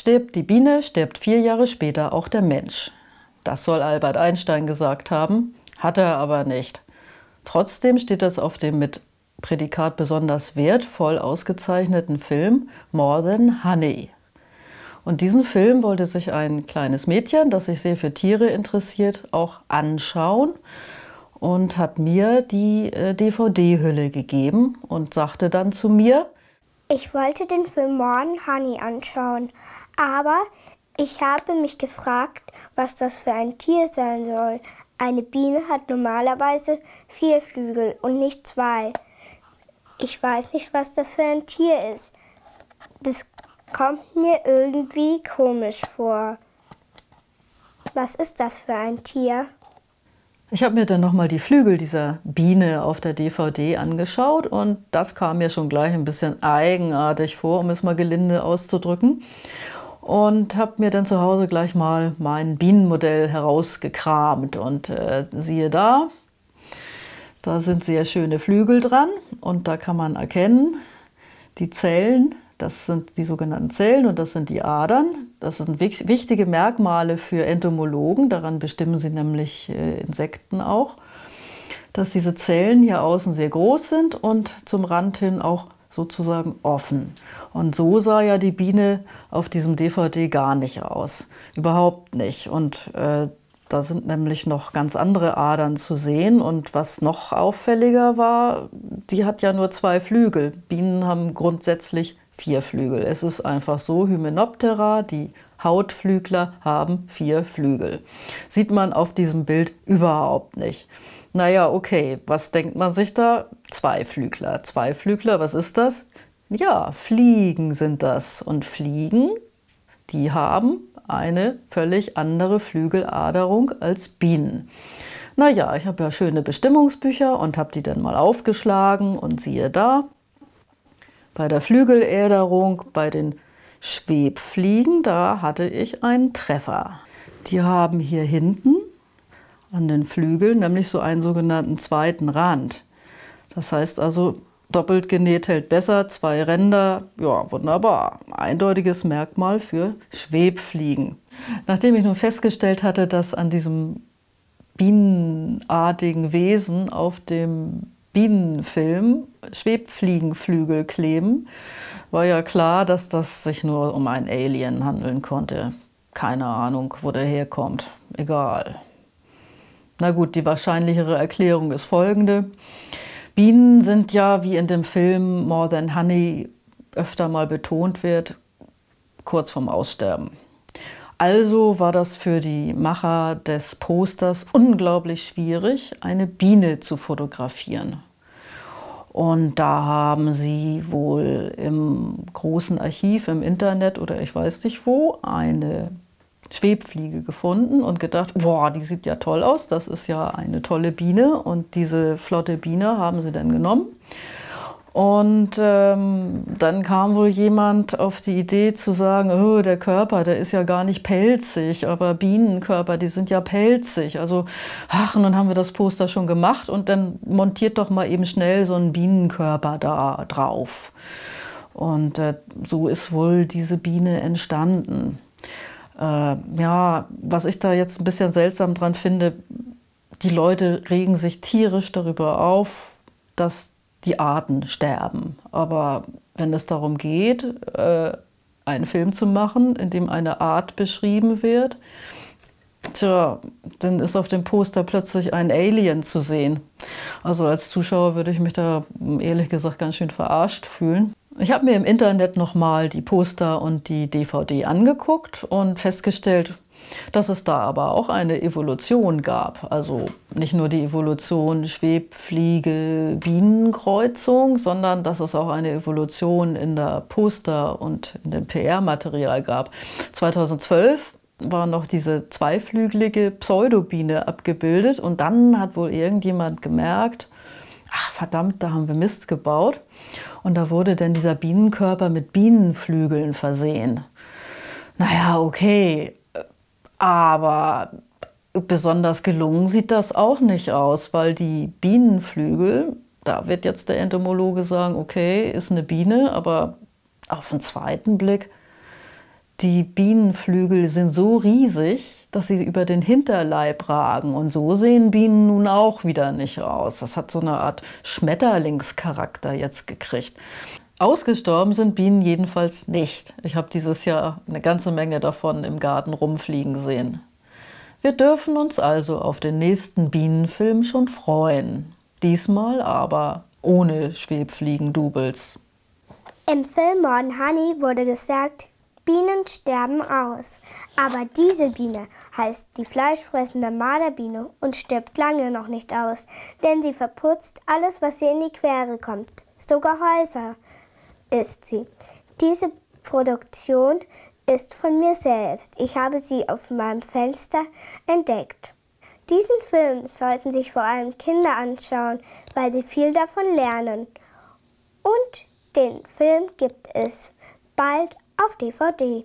Stirbt die Biene, stirbt vier Jahre später auch der Mensch. Das soll Albert Einstein gesagt haben, hat er aber nicht. Trotzdem steht das auf dem mit Prädikat besonders wertvoll ausgezeichneten Film More Than Honey. Und diesen Film wollte sich ein kleines Mädchen, das sich sehr für Tiere interessiert, auch anschauen und hat mir die äh, DVD-Hülle gegeben und sagte dann zu mir, ich wollte den Film More Than Honey anschauen, aber ich habe mich gefragt, was das für ein Tier sein soll. Eine Biene hat normalerweise vier Flügel und nicht zwei. Ich weiß nicht, was das für ein Tier ist. Das kommt mir irgendwie komisch vor. Was ist das für ein Tier? Ich habe mir dann nochmal die Flügel dieser Biene auf der DVD angeschaut und das kam mir schon gleich ein bisschen eigenartig vor, um es mal gelinde auszudrücken und habe mir dann zu Hause gleich mal mein Bienenmodell herausgekramt. Und äh, siehe da, da sind sehr schöne Flügel dran und da kann man erkennen, die Zellen, das sind die sogenannten Zellen und das sind die Adern. Das sind wichtige Merkmale für Entomologen, daran bestimmen sie nämlich äh, Insekten auch, dass diese Zellen hier außen sehr groß sind und zum Rand hin auch sozusagen offen. Und so sah ja die Biene auf diesem DVD gar nicht aus. Überhaupt nicht. Und äh, da sind nämlich noch ganz andere Adern zu sehen. Und was noch auffälliger war, die hat ja nur zwei Flügel. Bienen haben grundsätzlich vier Flügel. Es ist einfach so, Hymenoptera, die Hautflügler haben vier Flügel. Sieht man auf diesem Bild überhaupt nicht. Naja, okay, was denkt man sich da? Zweiflügler. Zweiflügler, was ist das? Ja, Fliegen sind das. Und Fliegen, die haben eine völlig andere Flügeladerung als Bienen. Naja, ich habe ja schöne Bestimmungsbücher und habe die dann mal aufgeschlagen und siehe da, bei der Flügeläderung, bei den Schwebfliegen, da hatte ich einen Treffer. Die haben hier hinten an den Flügeln, nämlich so einen sogenannten zweiten Rand. Das heißt also, doppelt genäht hält besser, zwei Ränder, ja, wunderbar. Eindeutiges Merkmal für Schwebfliegen. Nachdem ich nun festgestellt hatte, dass an diesem bienenartigen Wesen auf dem Bienenfilm Schwebfliegenflügel kleben, war ja klar, dass das sich nur um ein Alien handeln konnte. Keine Ahnung, wo der herkommt. Egal. Na gut, die wahrscheinlichere Erklärung ist folgende. Bienen sind ja, wie in dem Film More Than Honey öfter mal betont wird, kurz vorm Aussterben. Also war das für die Macher des Posters unglaublich schwierig, eine Biene zu fotografieren. Und da haben sie wohl im großen Archiv im Internet oder ich weiß nicht wo eine Schwebfliege gefunden und gedacht, boah, die sieht ja toll aus, das ist ja eine tolle Biene. Und diese flotte Biene haben sie dann genommen. Und ähm, dann kam wohl jemand auf die Idee zu sagen, oh, der Körper, der ist ja gar nicht pelzig, aber Bienenkörper, die sind ja pelzig. Also, ach, und dann haben wir das Poster schon gemacht und dann montiert doch mal eben schnell so einen Bienenkörper da drauf. Und äh, so ist wohl diese Biene entstanden. Äh, ja, was ich da jetzt ein bisschen seltsam dran finde, die Leute regen sich tierisch darüber auf, dass die Arten sterben. Aber wenn es darum geht, äh, einen Film zu machen, in dem eine Art beschrieben wird, tja, dann ist auf dem Poster plötzlich ein Alien zu sehen. Also als Zuschauer würde ich mich da ehrlich gesagt ganz schön verarscht fühlen. Ich habe mir im Internet nochmal die Poster und die DVD angeguckt und festgestellt, dass es da aber auch eine Evolution gab. Also nicht nur die Evolution Schwebfliege, Bienenkreuzung, sondern dass es auch eine Evolution in der Poster und in dem PR-Material gab. 2012 war noch diese zweiflügelige Pseudobiene abgebildet und dann hat wohl irgendjemand gemerkt, ach verdammt, da haben wir Mist gebaut. Und da wurde dann dieser Bienenkörper mit Bienenflügeln versehen. Naja, okay, aber besonders gelungen sieht das auch nicht aus, weil die Bienenflügel, da wird jetzt der Entomologe sagen, okay, ist eine Biene, aber auf den zweiten Blick, die Bienenflügel sind so riesig, dass sie über den Hinterleib ragen. Und so sehen Bienen nun auch wieder nicht aus. Das hat so eine Art Schmetterlingscharakter jetzt gekriegt. Ausgestorben sind Bienen jedenfalls nicht. Ich habe dieses Jahr eine ganze Menge davon im Garten rumfliegen sehen. Wir dürfen uns also auf den nächsten Bienenfilm schon freuen. Diesmal aber ohne Schwebfliegen-Doubles. Im Film Modern Honey wurde gesagt, Bienen sterben aus. Aber diese Biene heißt die fleischfressende Marderbiene und stirbt lange noch nicht aus, denn sie verputzt alles, was ihr in die Quere kommt. Sogar Häuser ist sie. Diese Produktion ist von mir selbst. Ich habe sie auf meinem Fenster entdeckt. Diesen Film sollten sich vor allem Kinder anschauen, weil sie viel davon lernen. Und den Film gibt es bald auf DVD.